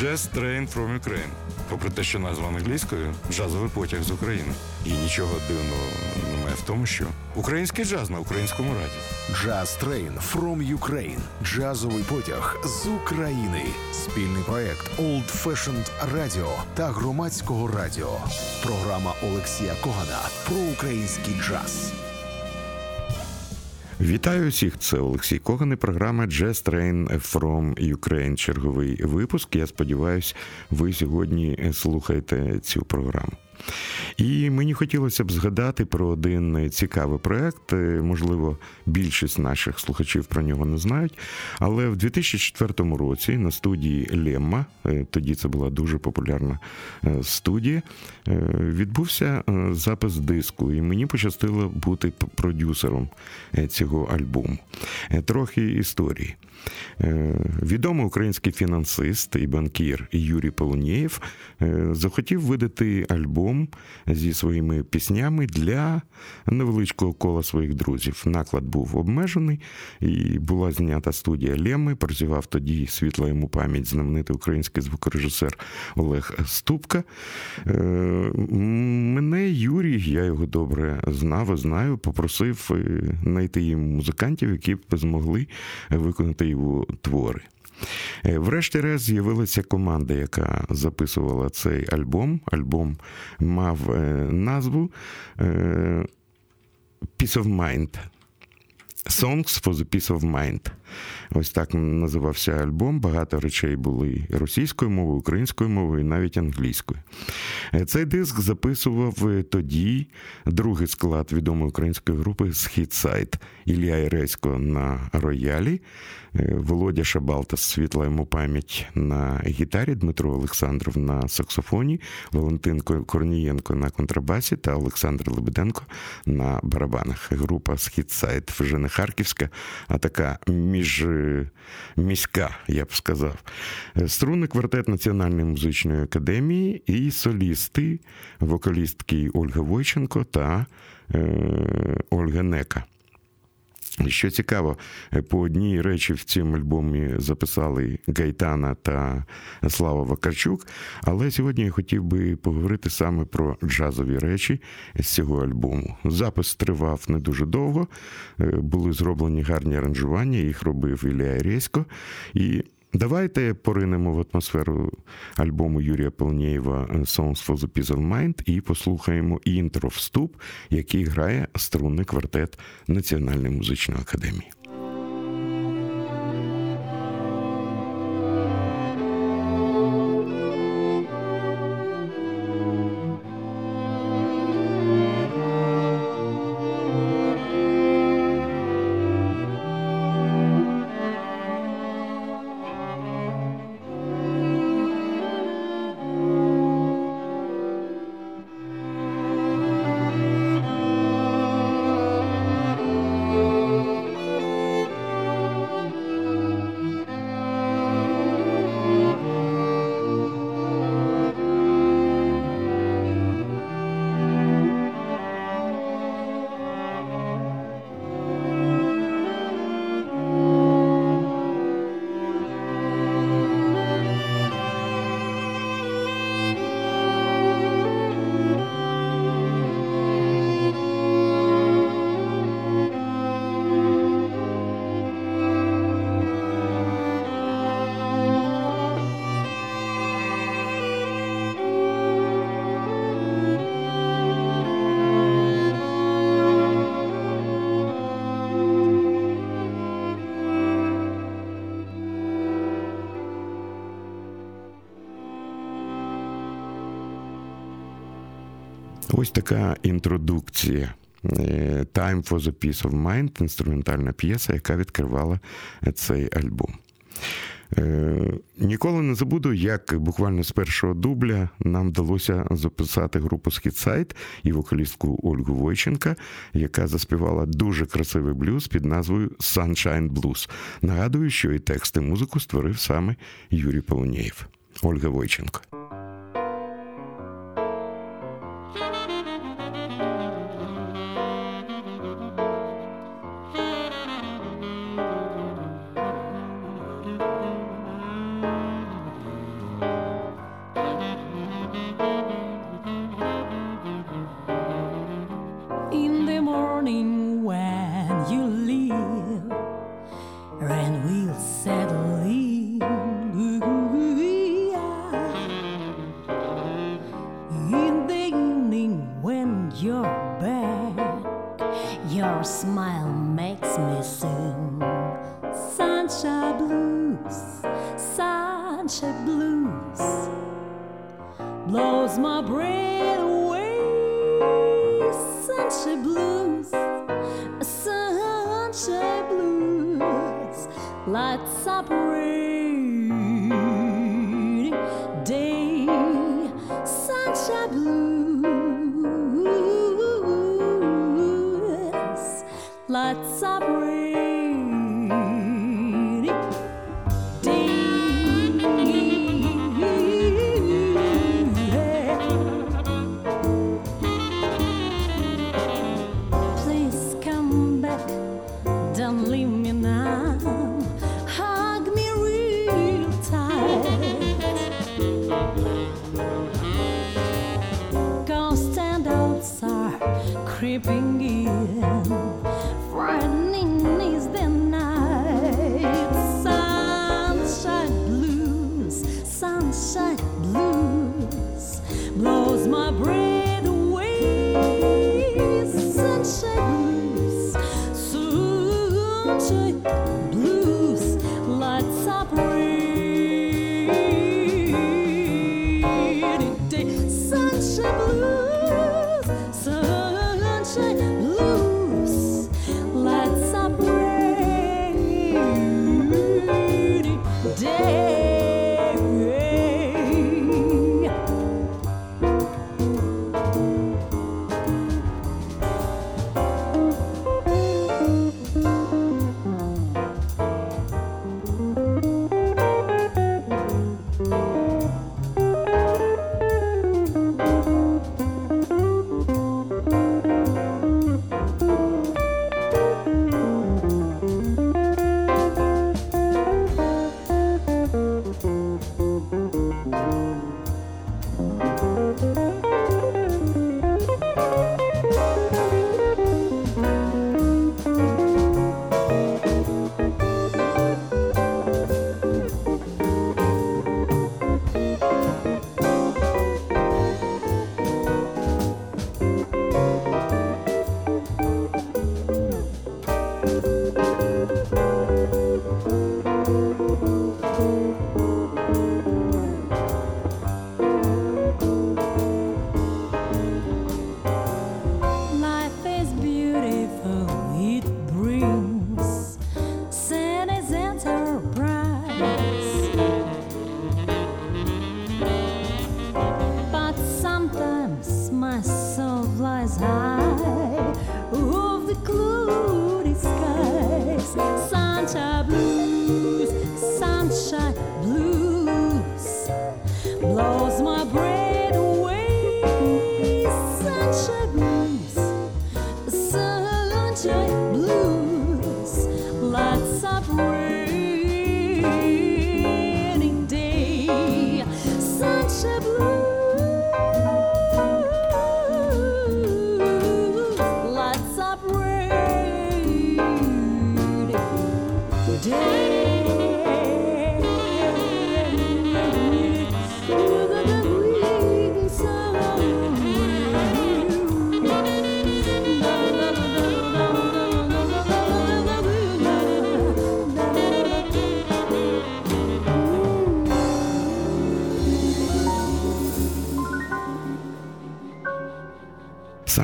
Jazz Train from Ukraine. Попри те, що назва англійською джазовий потяг з України. І нічого дивного немає в тому, що український джаз на українському раді. Jazz Train from Ukraine. Джазовий потяг з України. Спільний проект Old Fashioned Radio та громадського радіо. Програма Олексія Когана про український джаз. Вітаю всіх! Це Олексій Коган і програма Jazz Train from Ukraine. Черговий випуск. Я сподіваюся, ви сьогодні слухаєте цю програму. І мені хотілося б згадати про один цікавий проект. Можливо, більшість наших слухачів про нього не знають. Але в 2004 році на студії Лемма, тоді це була дуже популярна студія, відбувся запис диску, і мені пощастило бути продюсером цього альбому. Трохи історії. Відомий український фінансист і банкір Юрій Полонєєв захотів видати альбом зі своїми піснями для невеличкого кола своїх друзів. Наклад був обмежений, і була знята студія Леми. Працював тоді світла йому пам'ять знаменитий український звукорежисер Олег Ступка. Мене Юрій, я його добре знав і знаю, попросив знайти їм музикантів, які б змогли виконати його твори. Врешті-решт з'явилася команда, яка записувала цей альбом. Альбом мав назву Peace of Mind. Songs for the Peace of Mind. Ось так називався альбом. Багато речей були російською мовою, українською мовою і навіть англійською. Цей диск записував тоді другий склад відомої української групи Східсайд Ілля Іресько на роялі, Володя Шабалта світла йому пам'ять на гітарі, Дмитро Олександров на саксофоні, Валентин Корнієнко на контрабасі та Олександр Лебеденко на барабанах. Група Східсайд вже не харківська, а така міжміська, я б сказав. Струнний квартет Національної музичної академії і солісти, вокалістки Ольга Войченко та е, Ольга Нека. Що цікаво, по одній речі в цьому альбомі записали Гайтана та Слава Вакарчук, але сьогодні я хотів би поговорити саме про джазові речі з цього альбому. Запис тривав не дуже довго, були зроблені гарні аранжування, їх робив Ілля Ресько. І Давайте поринемо в атмосферу альбому Юрія Полнієва Songs for the Peace of Mind і послухаємо інтро вступ, який грає струнний квартет Національної музичної академії. Ось така інтродукція. Time for the Peace of Mind інструментальна п'єса, яка відкривала цей альбом. Ніколи не забуду, як буквально з першого дубля нам вдалося записати групу Східсайд і вокалістку Ольгу Войченка, яка заспівала дуже красивий блюз під назвою Sunshine Blues. Нагадую, що і текст і музику створив саме Юрій Полонєєв. Ольга Войченко.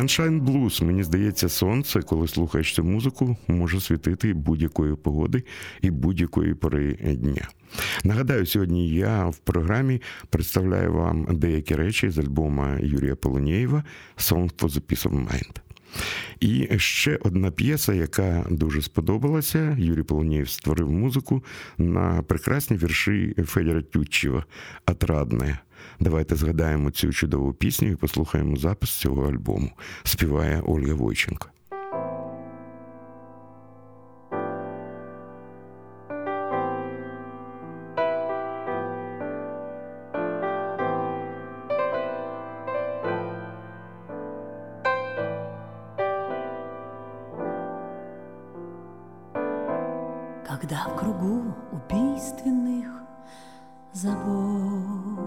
Sunshine Blues, мені здається, сонце, коли слухаєш цю музику, може світити будь-якої погоди і будь-якої пори дня. Нагадаю, сьогодні я в програмі представляю вам деякі речі з альбома Юрія Полонєєва «Song for the Peace of Mind». І ще одна п'єса, яка дуже сподобалася. Юрій Полонєєв створив музику на прекрасні вірші Федора Тютчева «Отрадне». Давайте згадаємо цю чудову пісню і послухаємо запис цього альбому. Співає Ольга Войченко. Когда в кругу убийственных забот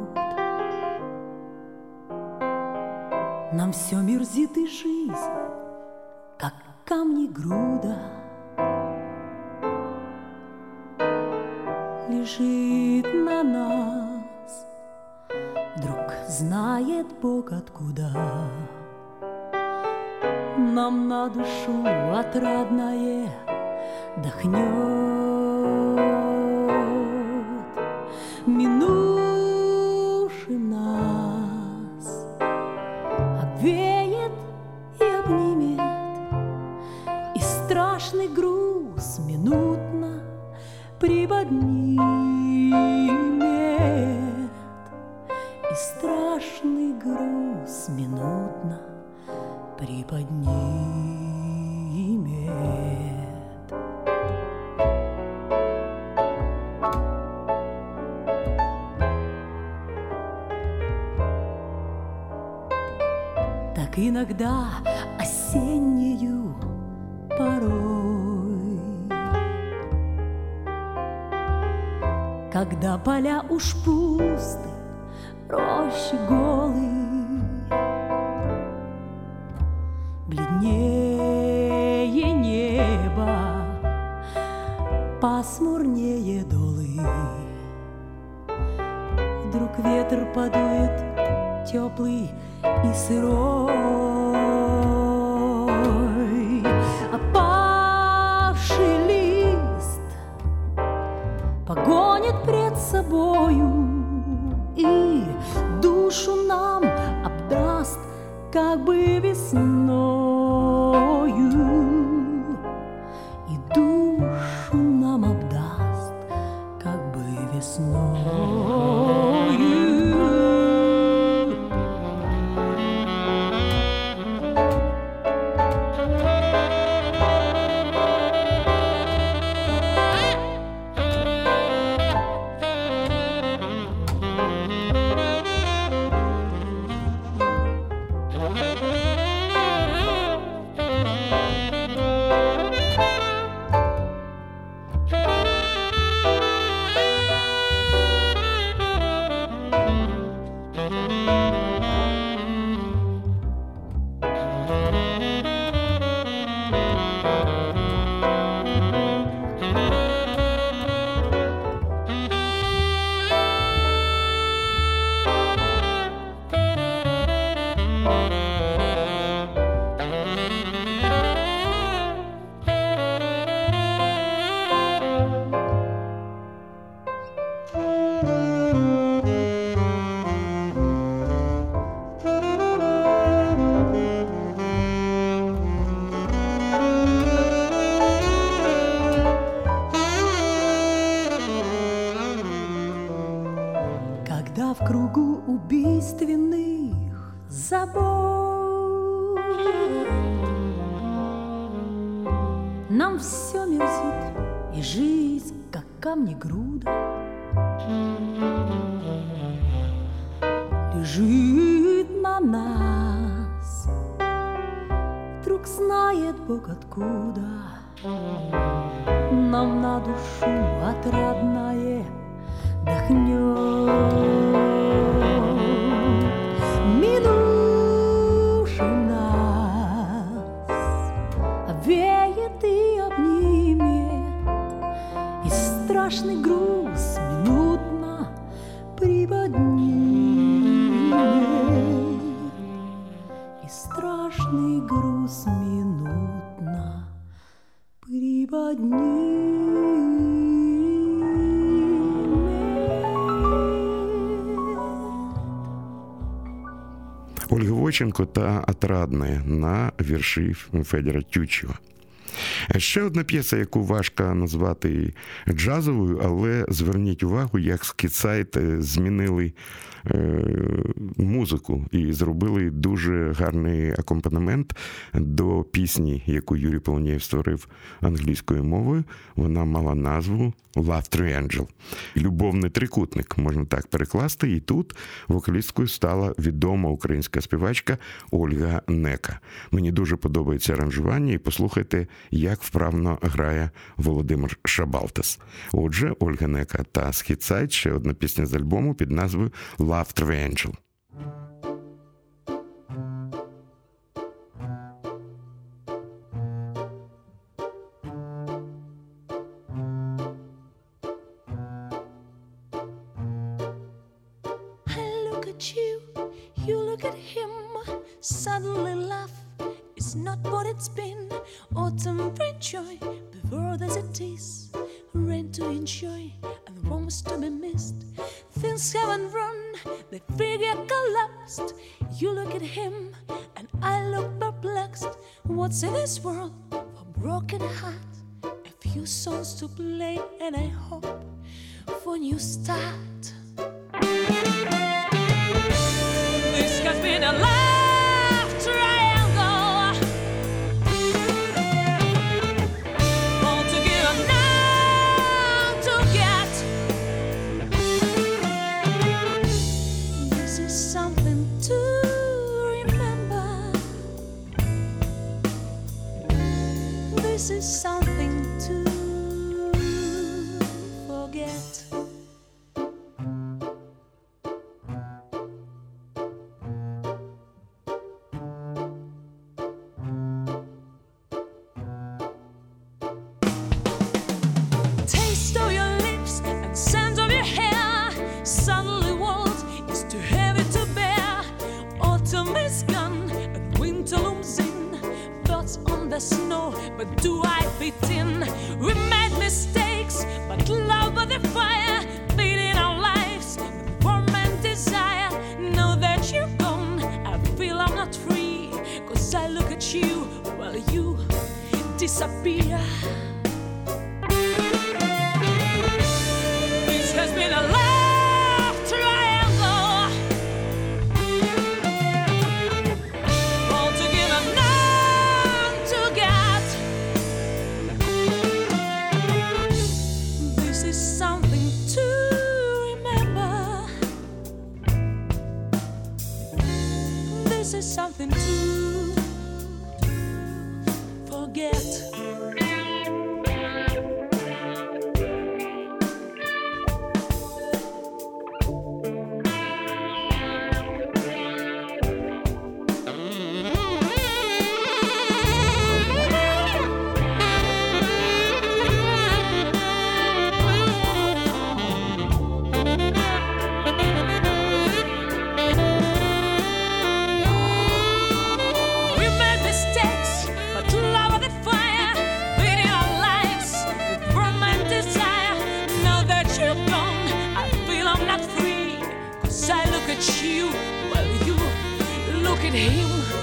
Нам все мерзит и жизнь, как камни груда Лишь бежит на нас. Вдруг знает Бог откуда Нам на душу отрадное дохнет os evig snart страшный груз минутно приподнимет И страшный груз минутно приподнимет. Ольга Войченко та Отрадне на вірші Федора Тючева. Ще одна п'єса, яку важко назвати джазовою, але зверніть увагу, як скіцайт змінили е, музику і зробили дуже гарний акомпанемент до пісні, яку Юрій Полонєєв створив англійською мовою. Вона мала назву Love Triangle. Любовний трикутник, можна так перекласти. І тут вокалісткою стала відома українська співачка Ольга Нека. Мені дуже подобається аранжування, і послухайте, як вправно грає Володимир Шабалтес. Отже, Ольга Нека та Східсайд ще одна пісня з альбому під назвою Love Triangle. at him.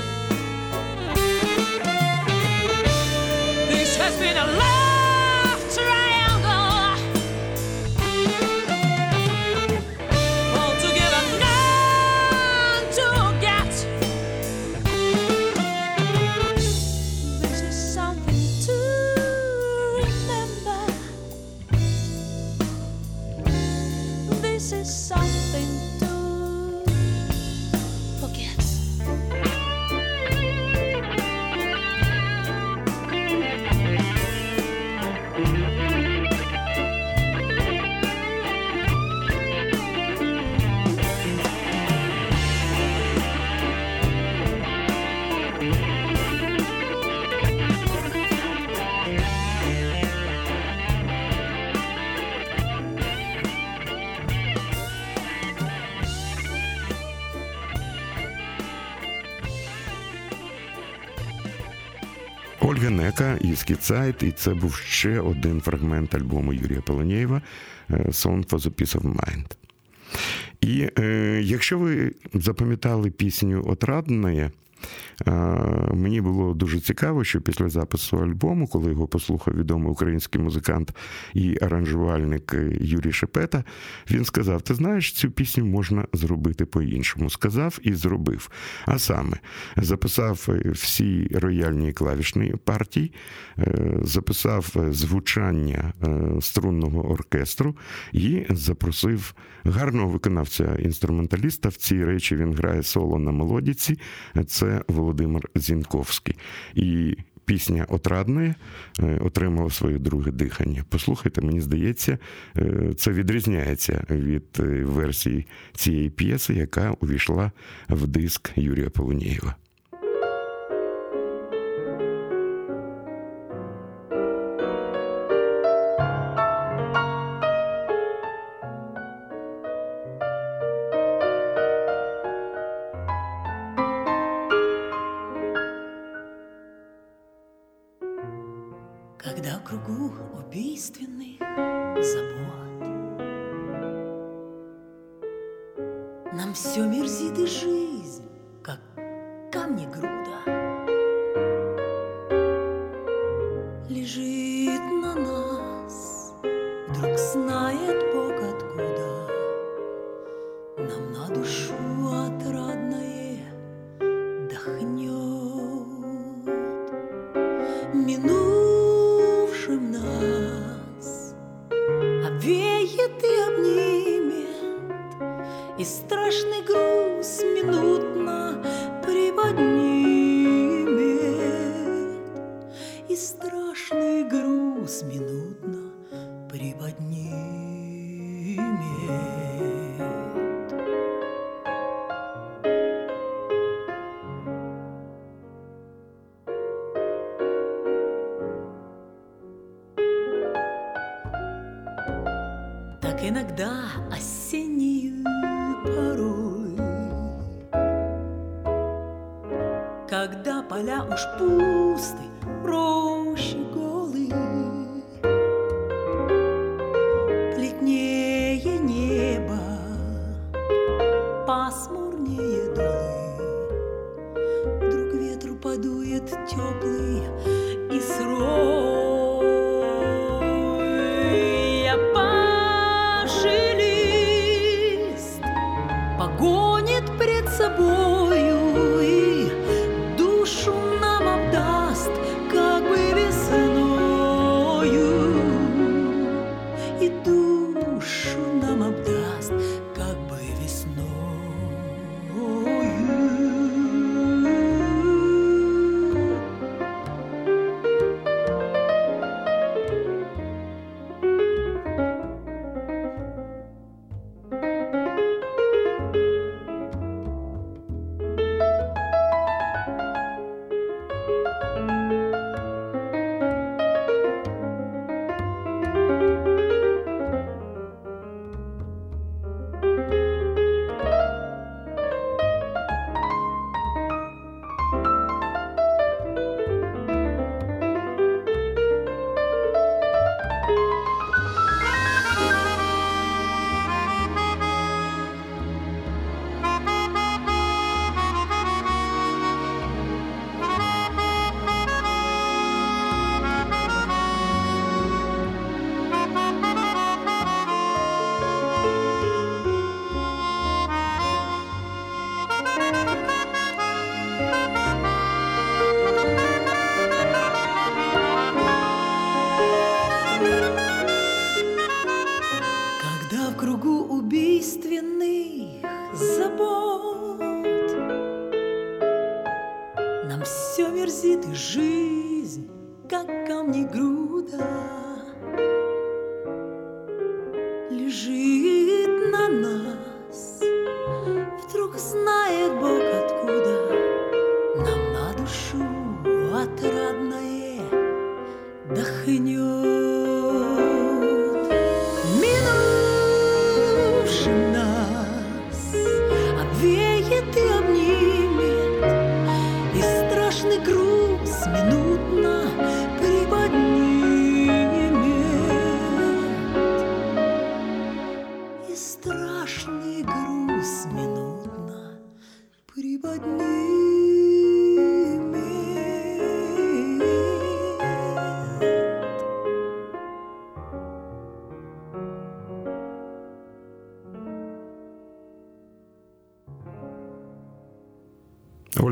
Київський цайт, і це був ще один фрагмент альбому Юрія Полонєєва е, «Song for the Peace of Mind». І е, якщо ви запам'ятали пісню Отрадне, Е, мені було дуже цікаво, що після запису альбому, коли його послухав відомий український музикант і аранжувальник е, Юрій Шепета, він сказав: Ти знаєш, цю пісню можна зробити по-іншому. Сказав і зробив. А саме записав е, всі рояльні клавішні партії, записав звучання струнного оркестру і запросив гарного виконавця інструменталіста. В ці речі він грає соло на мелодіці. Це це Володимир Зінковський. І пісня Отрадної е, отримала своє друге дихання. Послухайте, мені здається, е, це відрізняється від е, версії цієї п'єси, яка увійшла в диск Юрія Полунієва.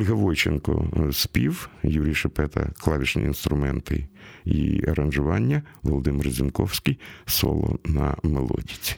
Ольга Войченко е, спів, Юрій Шепета клавішні інструменти і аранжування, Володимир Зінковський соло на мелодіці.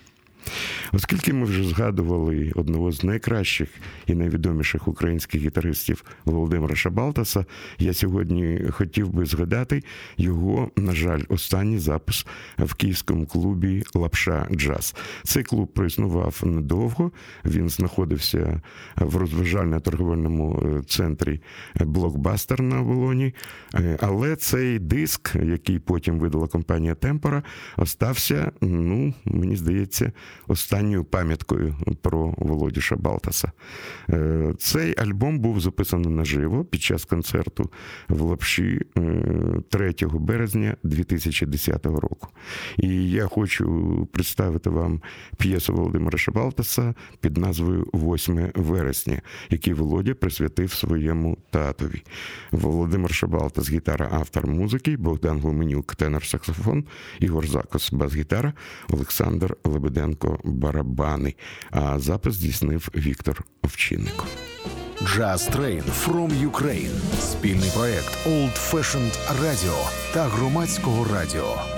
Оскільки ми вже згадували одного з найкращих і найвідоміших українських гітаристів Володимира Шабалтаса, я сьогодні хотів би згадати його, на жаль, останній запис в київському клубі Лапша Джаз. Цей клуб проіснував недовго. Він знаходився в розважально-торговельному е, центрі Блокбастер на Волоні. Е, Але цей диск, який потім видала компанія Темпора, остався, ну, мені здається, останнім останньою пам'яткою про Володю Шабалтаса. Е, цей альбом був записаний наживо під час концерту в Лапші 3 березня 2010 року. І я хочу представити вам п'єсу Володимира Шабалтаса під назвою «8 вересня, який Володя присвятив своєму татові. Володимир Шабалтас, гітара, автор музики, Богдан Гуменюк, тенор саксофон, Ігор Закос, бас-гітара, Олександр Лебеденко, барабани. А запис здійснив Віктор Овчинник. Jazz Train from Ukraine – спільний проект Old Fashioned Radio та громадського радіо.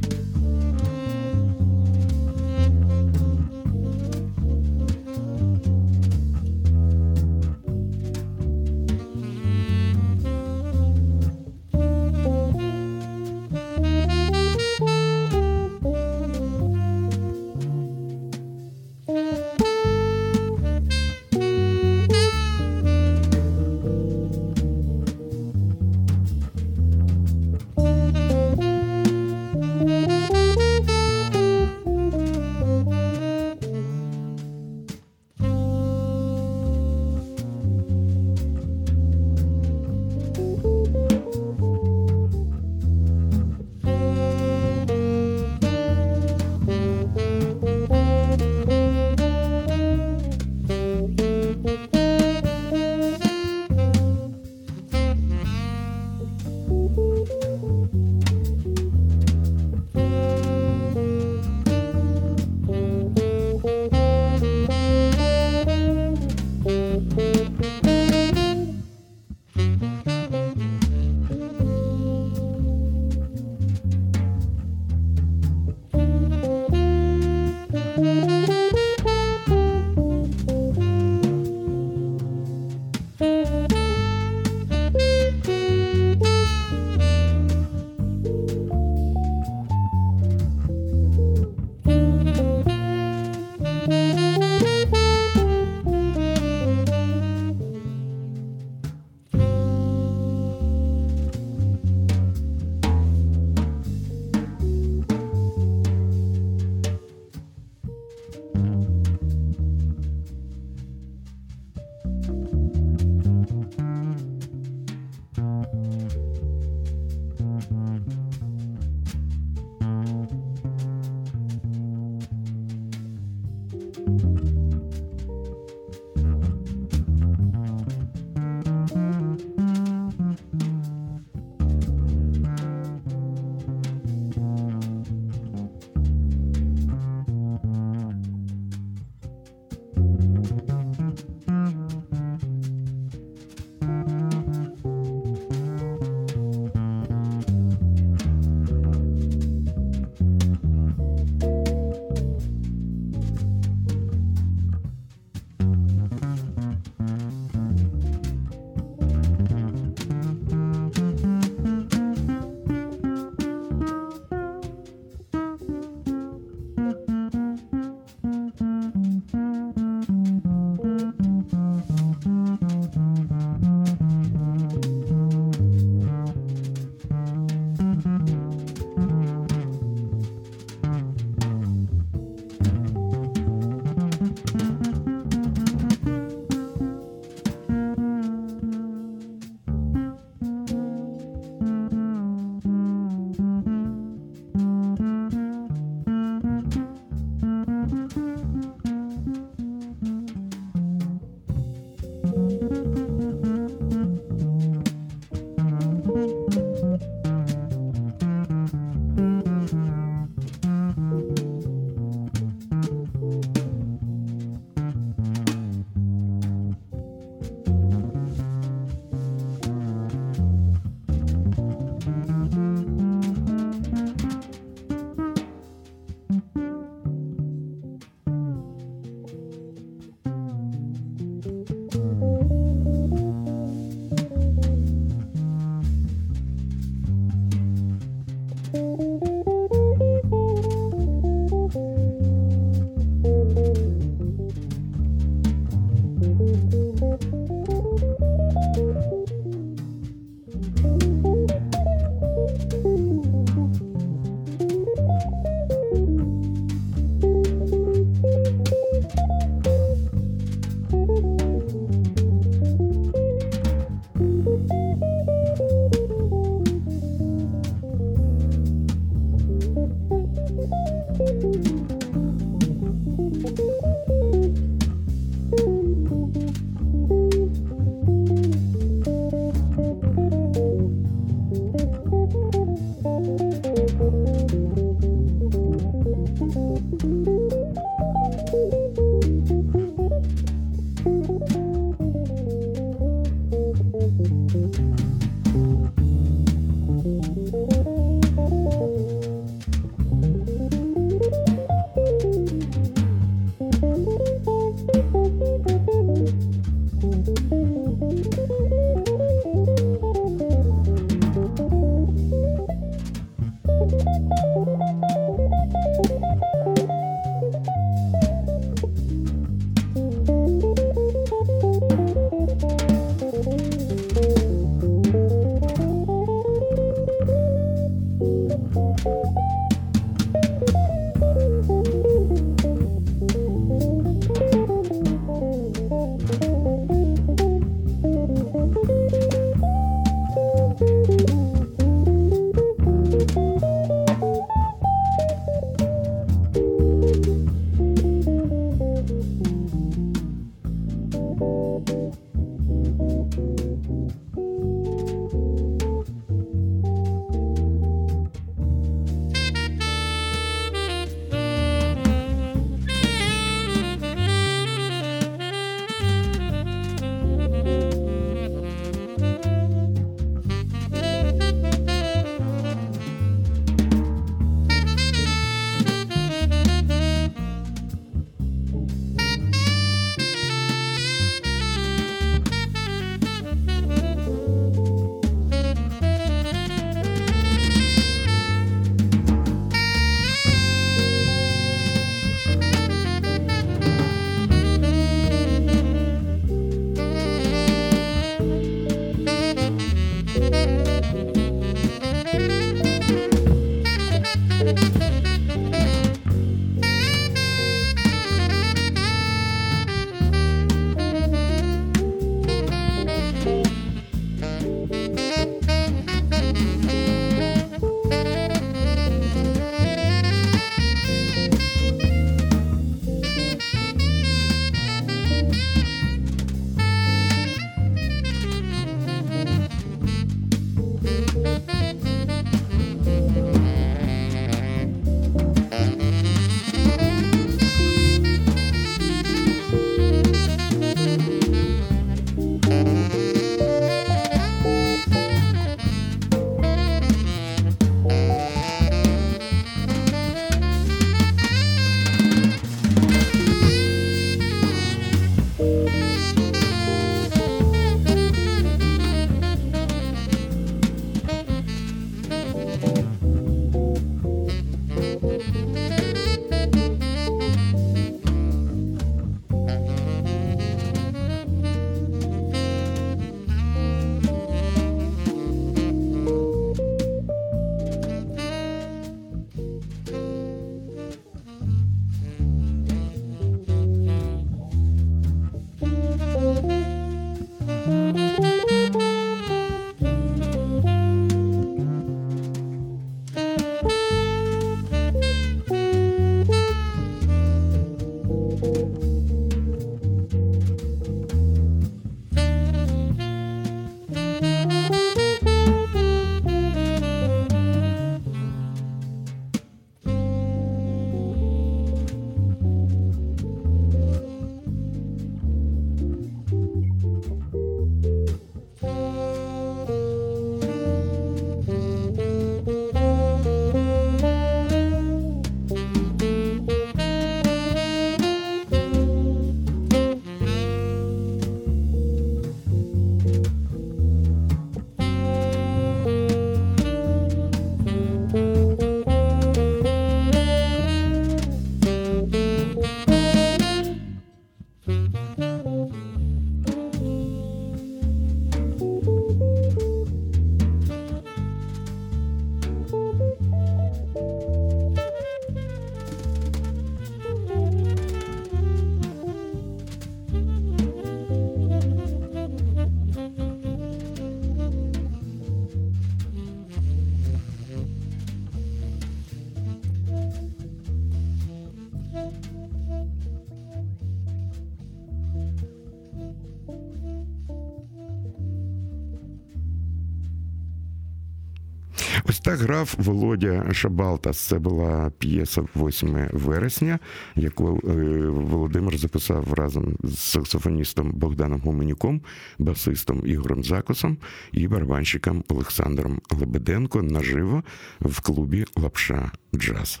Так грав Володя Шабалтас. Це була п'єса 8 вересня, яку е, Володимир записав разом з саксофоністом Богданом Гуменюком, басистом Ігорем Закосом і барабанщиком Олександром Лебеденко наживо в клубі Лапша Джаз.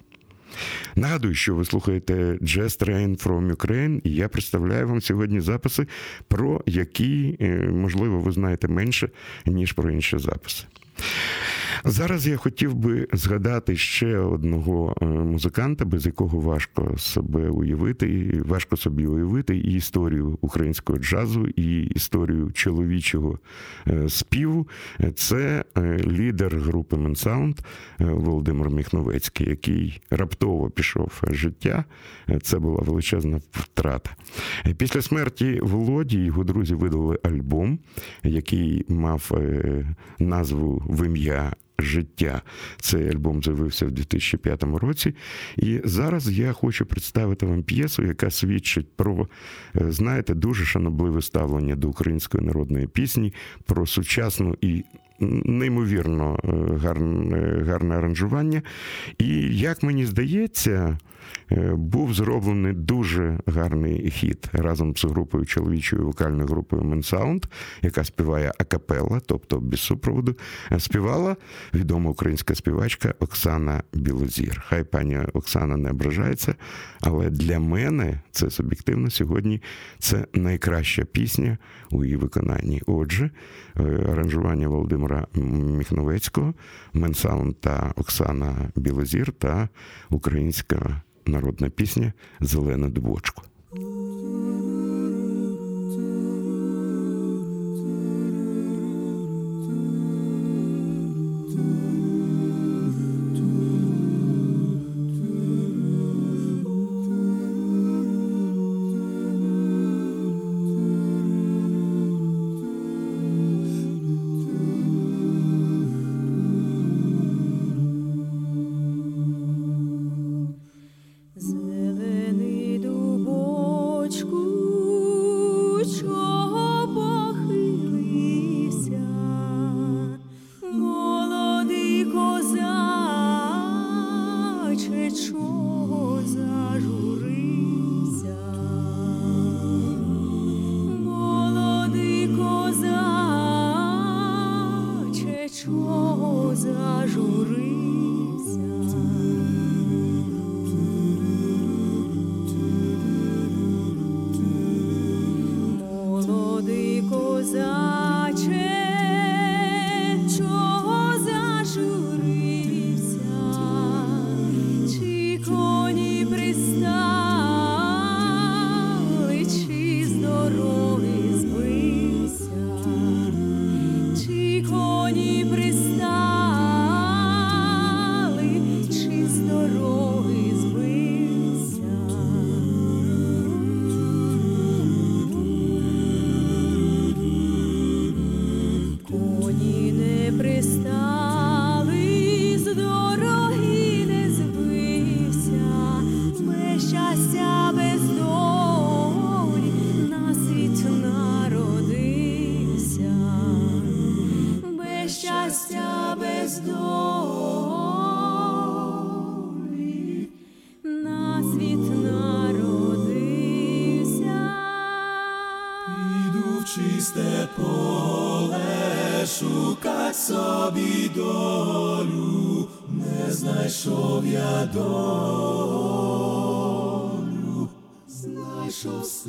Нагадую, що ви слухаєте Jazz Train from Ukraine, і я представляю вам сьогодні записи, про які, е, можливо, ви знаєте менше, ніж про інші записи. Зараз я хотів би згадати ще одного е, музиканта, без якого важко себе уявити, важко собі уявити і історію українського джазу, і історію чоловічого е, співу. Це е, лідер групи Менсаунд Володимир Міхновецький, який раптово пішов життя. Це була величезна втрата. Після смерті Володі його друзі видали альбом, який мав назву в ім'я життя. Цей альбом з'явився в 2005 році. І зараз я хочу представити вам п'єсу, яка свідчить про, е, знаєте, дуже шанобливе ставлення до української народної пісні, про сучасну і. Неймовірно е, гарне гарне аранжування. І як мені здається, Е, був зроблений дуже гарний хіт разом з групою чоловічою вокальною групою Менсаунд, яка співає акапелла, тобто без супроводу, е, співала відома українська співачка Оксана Білозір. Хай пані Оксана не ображається, але для мене це суб'єктивно сьогодні це найкраща пісня у її виконанні. Отже, аранжування Володимира Міхновецького, Менсаун та Оксана Білозір та українська народна пісня Зелена дубочку. Is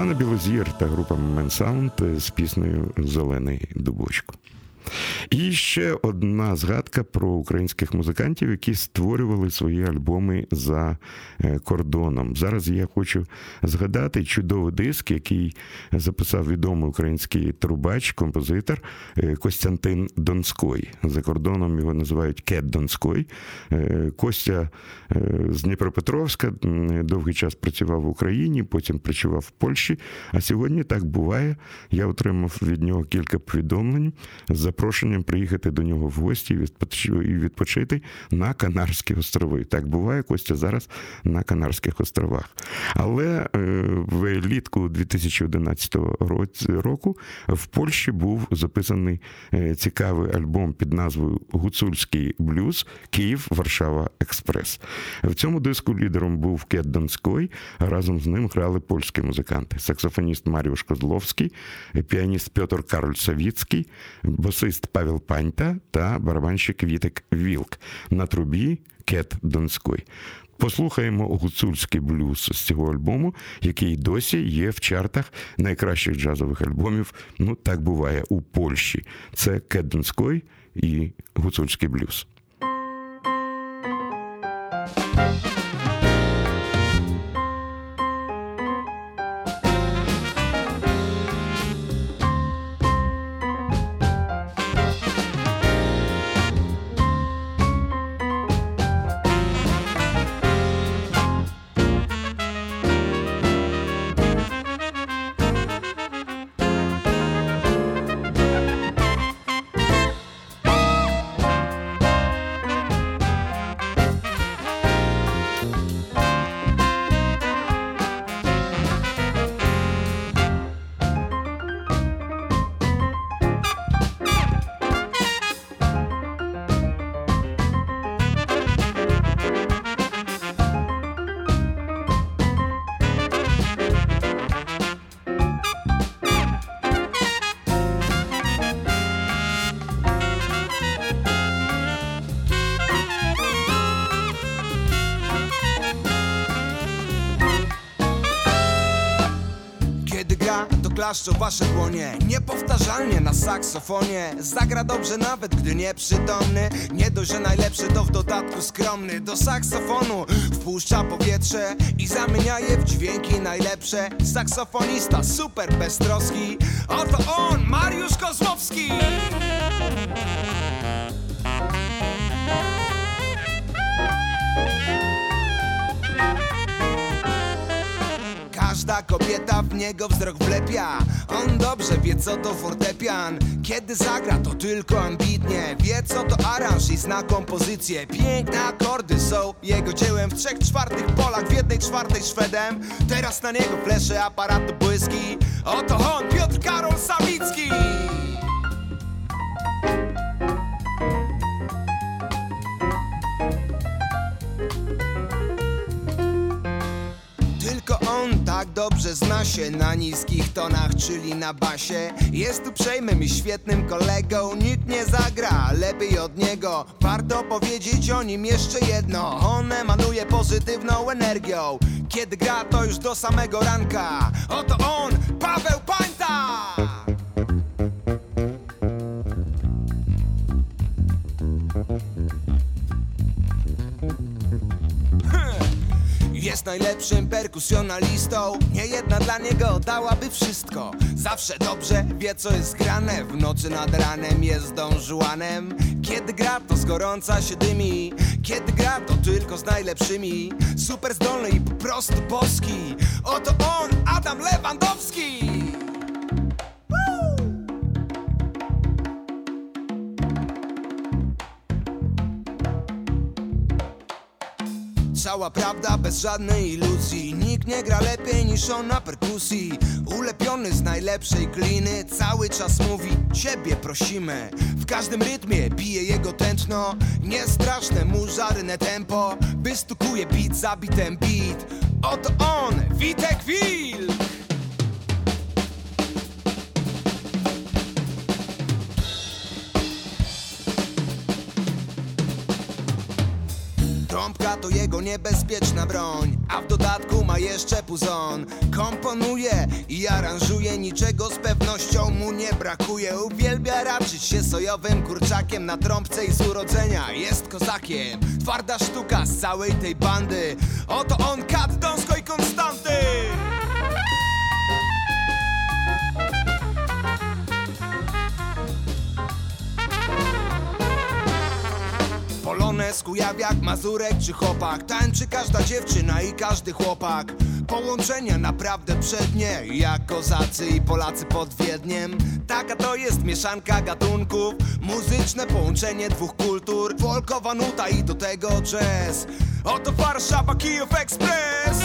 Оксана Білозір та група Менсаунд з піснею Зелений дубочку. І ще одна згадка про українських музикантів, які створювали свої альбоми за е, кордоном. Зараз я хочу згадати чудовий диск, який записав відомий український трубач, композитор е, Костянтин Донской. За кордоном його називають Кет Донской. Е, Костя з Дніпропетровська довгий час працював в Україні, потім працював в Польщі. А сьогодні так буває. Я отримав від нього кілька повідомлень з запрошенням приїхати до нього в гості і відпочити на Канарські острови. Так буває Костя зараз на Канарських островах. Але е, влітку 2011 року в Польщі був записаний е, цікавий альбом під назвою Гуцульський блюз Київ, Варшава Експрес. В цьому диску лідером був Кет Донской. Разом з ним грали польські музиканти: саксофоніст Маріуш Козловський, піаніст Петр Карль Савіцький, басист басист Павел Паньта та барабанщик Вітик Вілк на трубі Кет Донський. Послухаємо гуцульський блюз з цього альбому, який досі є в чартах найкращих джазових альбомів. Ну так буває у Польщі. Це Кет Донський і гуцульський блюз. Klaszczą wasze dłonie. Niepowtarzalnie na saksofonie. Zagra dobrze nawet gdy nieprzytomny. Nie dość, że najlepszy to w dodatku skromny. Do saksofonu wpuszcza powietrze I zamienia je w dźwięki najlepsze. Saksofonista super beztroski. Oto on, Mariusz Kozłowski Kobieta w niego wzrok wlepia. On dobrze wie co to fortepian. Kiedy zagra to tylko ambitnie. Wie co to aranż i zna kompozycję. Piękne akordy są jego dziełem. W trzech czwartych Polak, w jednej czwartej Szwedem. Teraz na niego flesze aparatu błyski. Oto on, Piotr Karol Samicki na niskich tonach, czyli na basie. Jest uprzejmym i świetnym kolegą, nikt nie zagra lepiej od niego. Warto powiedzieć o nim jeszcze jedno, on emanuje pozytywną energią. Kiedy gra to już do samego ranka, oto on, Paweł Pańta! Jest najlepszym perkusjonalistą. Nie jedna dla niego dałaby wszystko. Zawsze dobrze wie co jest grane. W nocy nad ranem jest Don Juanem. Kiedy gra to z gorąca się dymi. Kiedy gra to tylko z najlepszymi. Super zdolny i po prostu boski. Oto on, Adam Lewandowski Cała prawda bez żadnej iluzji. Nikt nie gra lepiej niż on na perkusji. Ulepiony z najlepszej gliny Cały czas mówi Ciebie prosimy. W każdym rytmie bije jego tętno. Niestraszne mu żarne tempo Wystukuje beat zabitem beat. Oto on, Witek Wilk Trąbka to jego niebezpieczna broń A w dodatku ma jeszcze puzon. Komponuje i aranżuje Niczego z pewnością mu nie brakuje. Uwielbia raczyć się sojowym kurczakiem Na trąbce i z urodzenia jest kozakiem. Twarda sztuka z całej tej bandy. Oto on kat Dąsko i Konstanty Polonez, Kujawiak, Mazurek czy chłopak. Tańczy każda dziewczyna i każdy chłopak. Połączenia naprawdę przednie Jak kozacy i Polacy pod Wiedniem. Taka to jest mieszanka gatunków. Muzyczne połączenie dwóch kultur. Folkowa nuta i do tego jazz. Oto Warszawa, Kijów Express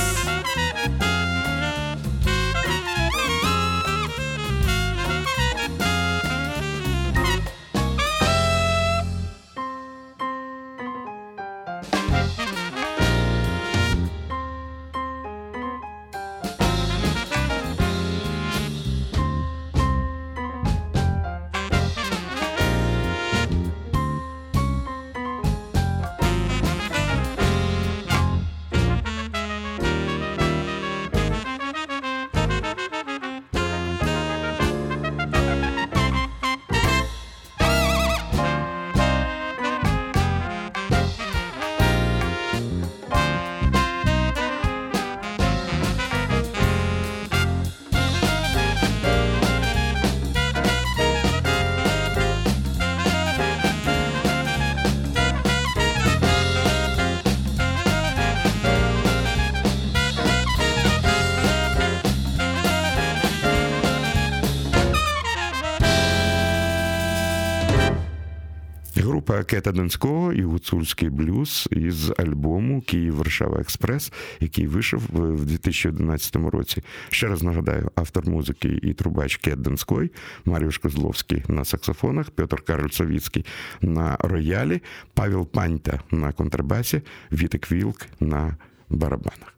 Кета Донського і гуцульський блюз із альбому Київ Варшава Експрес, який вийшов в 2011 році. Ще раз нагадаю, автор музики і трубач Кет Донський, Маріуш Козловський на саксофонах, Петр Кароль Савіцький на роялі, Павел Паньта на контрабасі, Вітик Вілк на барабанах.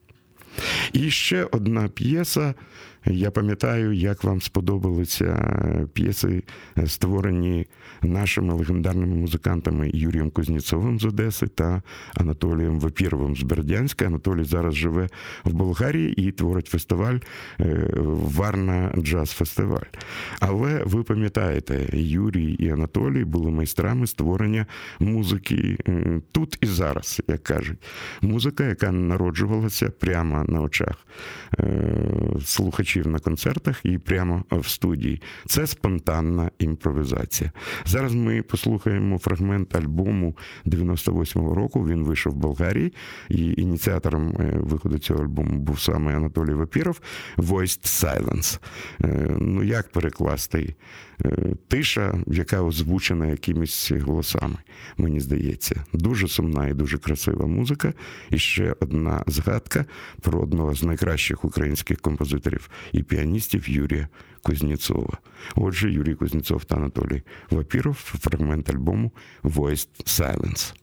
І ще одна п'єса. Я пам'ятаю, як вам сподобалися п'єси, створені нашими легендарними музикантами Юрієм Кузнєцовим з Одеси та Анатолієм Вапіровим з Бердянська. Анатолій зараз живе в Болгарії і творить фестиваль Варна Джаз Фестиваль. Але ви пам'ятаєте, Юрій і Анатолій були майстрами створення музики тут і зараз, як кажуть. Музика, яка народжувалася прямо на очах слухачів на концертах і прямо в студії. Це спонтанна імпровізація. Зараз ми послухаємо фрагмент альбому 98-го року. Він вийшов в Болгарії, і ініціатором виходу цього альбому був саме Анатолій Вапіров Voiced Silence. Ну як перекласти? Тиша, яка озвучена якимись голосами, мені здається, дуже сумна і дуже красива музика. І ще одна згадка про одного з найкращих українських композиторів і піаністів Юрія Кузнєцова. Отже, Юрій Кузнєцов та Анатолій Вапіров, фрагмент альбому Voiced Silence.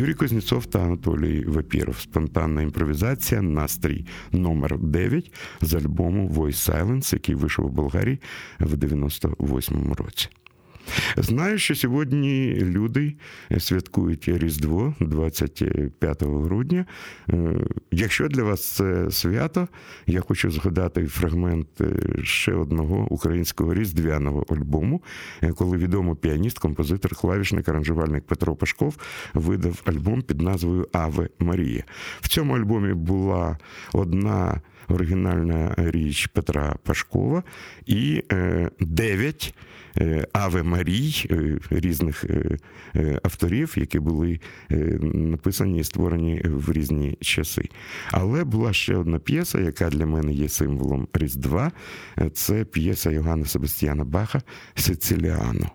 Юрій Кузнєцов та Анатолій Вапіров. Спонтанна імпровізація, настрій номер 9 з альбому Voice Silence, який вийшов у Болгарії в 98-му році. Знаю, що сьогодні люди святкують Різдво 25 грудня. Е, якщо для вас це свято, я хочу згадати фрагмент е, ще одного українського різдвяного альбому, е, коли відомий піаніст, композитор, клавішник, аранжувальник Петро Пашков видав альбом під назвою Аве Марія. В цьому альбомі була одна оригінальна річ Петра Пашкова і дев'ять. Аве Марій е, різних е, е, авторів, які були написані і створені в різні часи. Але була ще одна п'єса, яка для мене є символом Різдва. Це п'єса Йоганна Себастьяна Баха Сициліано.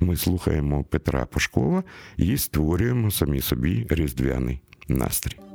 Ми слухаємо Петра Пашкова і створюємо самі собі різдвяний настрій.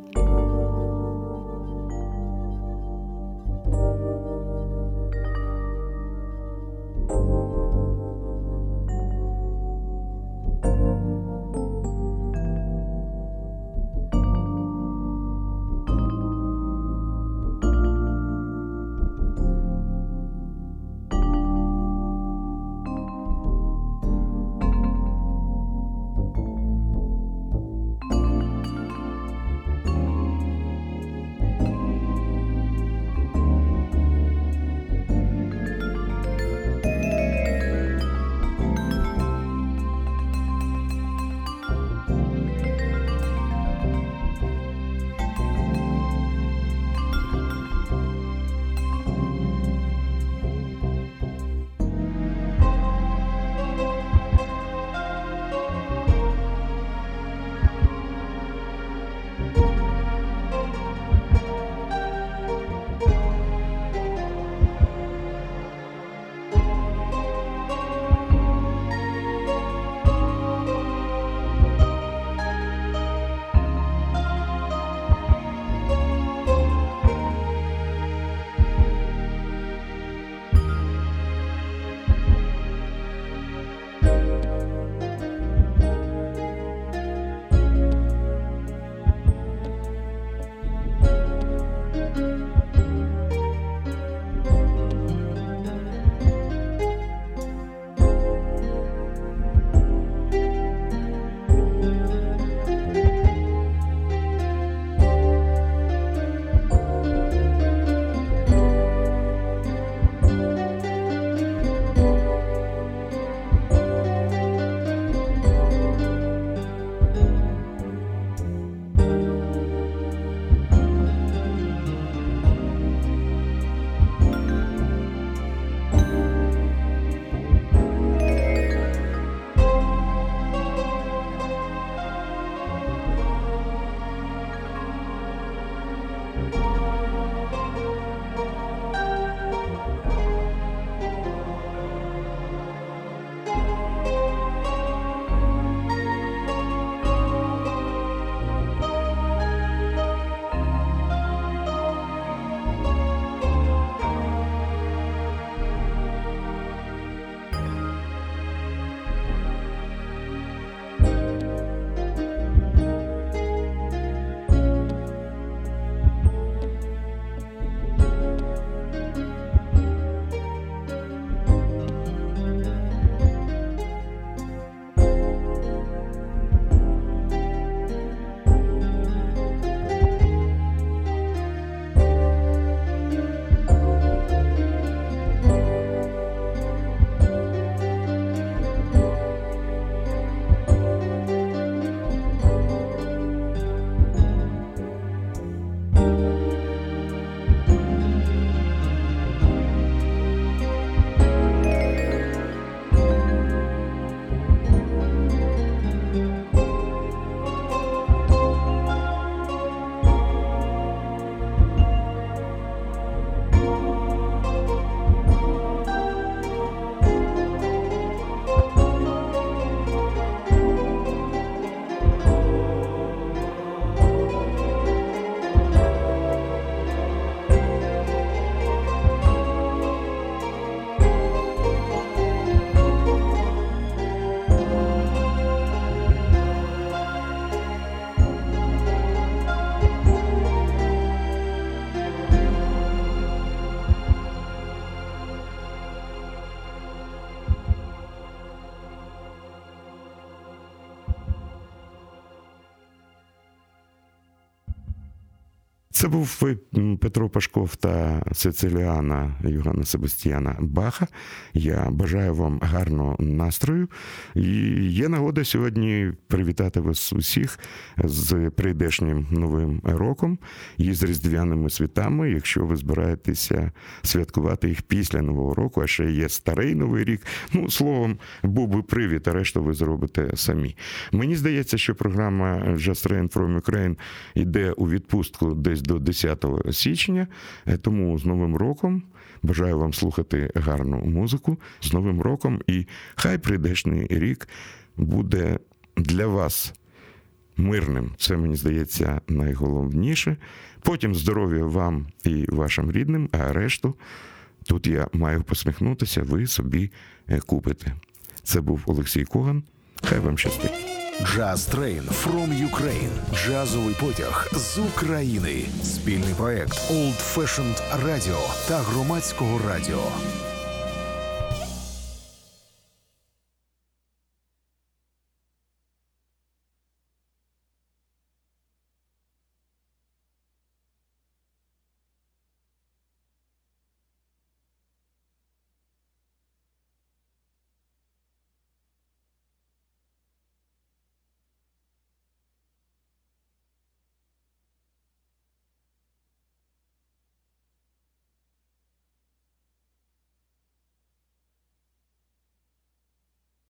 Це був Петро Пашков та Сициліана Йогана Себастьяна Баха. Я бажаю вам гарного настрою. І є нагода сьогодні привітати вас усіх з прийдешнім новим роком і з різдвяними святами, якщо ви збираєтеся святкувати їх після нового року, а ще є старий новий рік. Ну, словом, був би привіт, а решту ви зробите самі. Мені здається, що програма Just Rain from Ukraine йде у відпустку десь до 10 січня. Е, тому з Новим роком бажаю вам слухати гарну музику з Новим роком, і хай прийдешний рік буде для вас. Мирним, це мені здається найголовніше. Потім здоров'я вам і вашим рідним, а решту тут я маю посміхнутися, ви собі е, купите. Це був Олексій Коган. Хай вам щастить. Jazz Train from Ukraine. Джазовий потяг з України. Спільний проект Old Fashioned Radio та громадського радіо.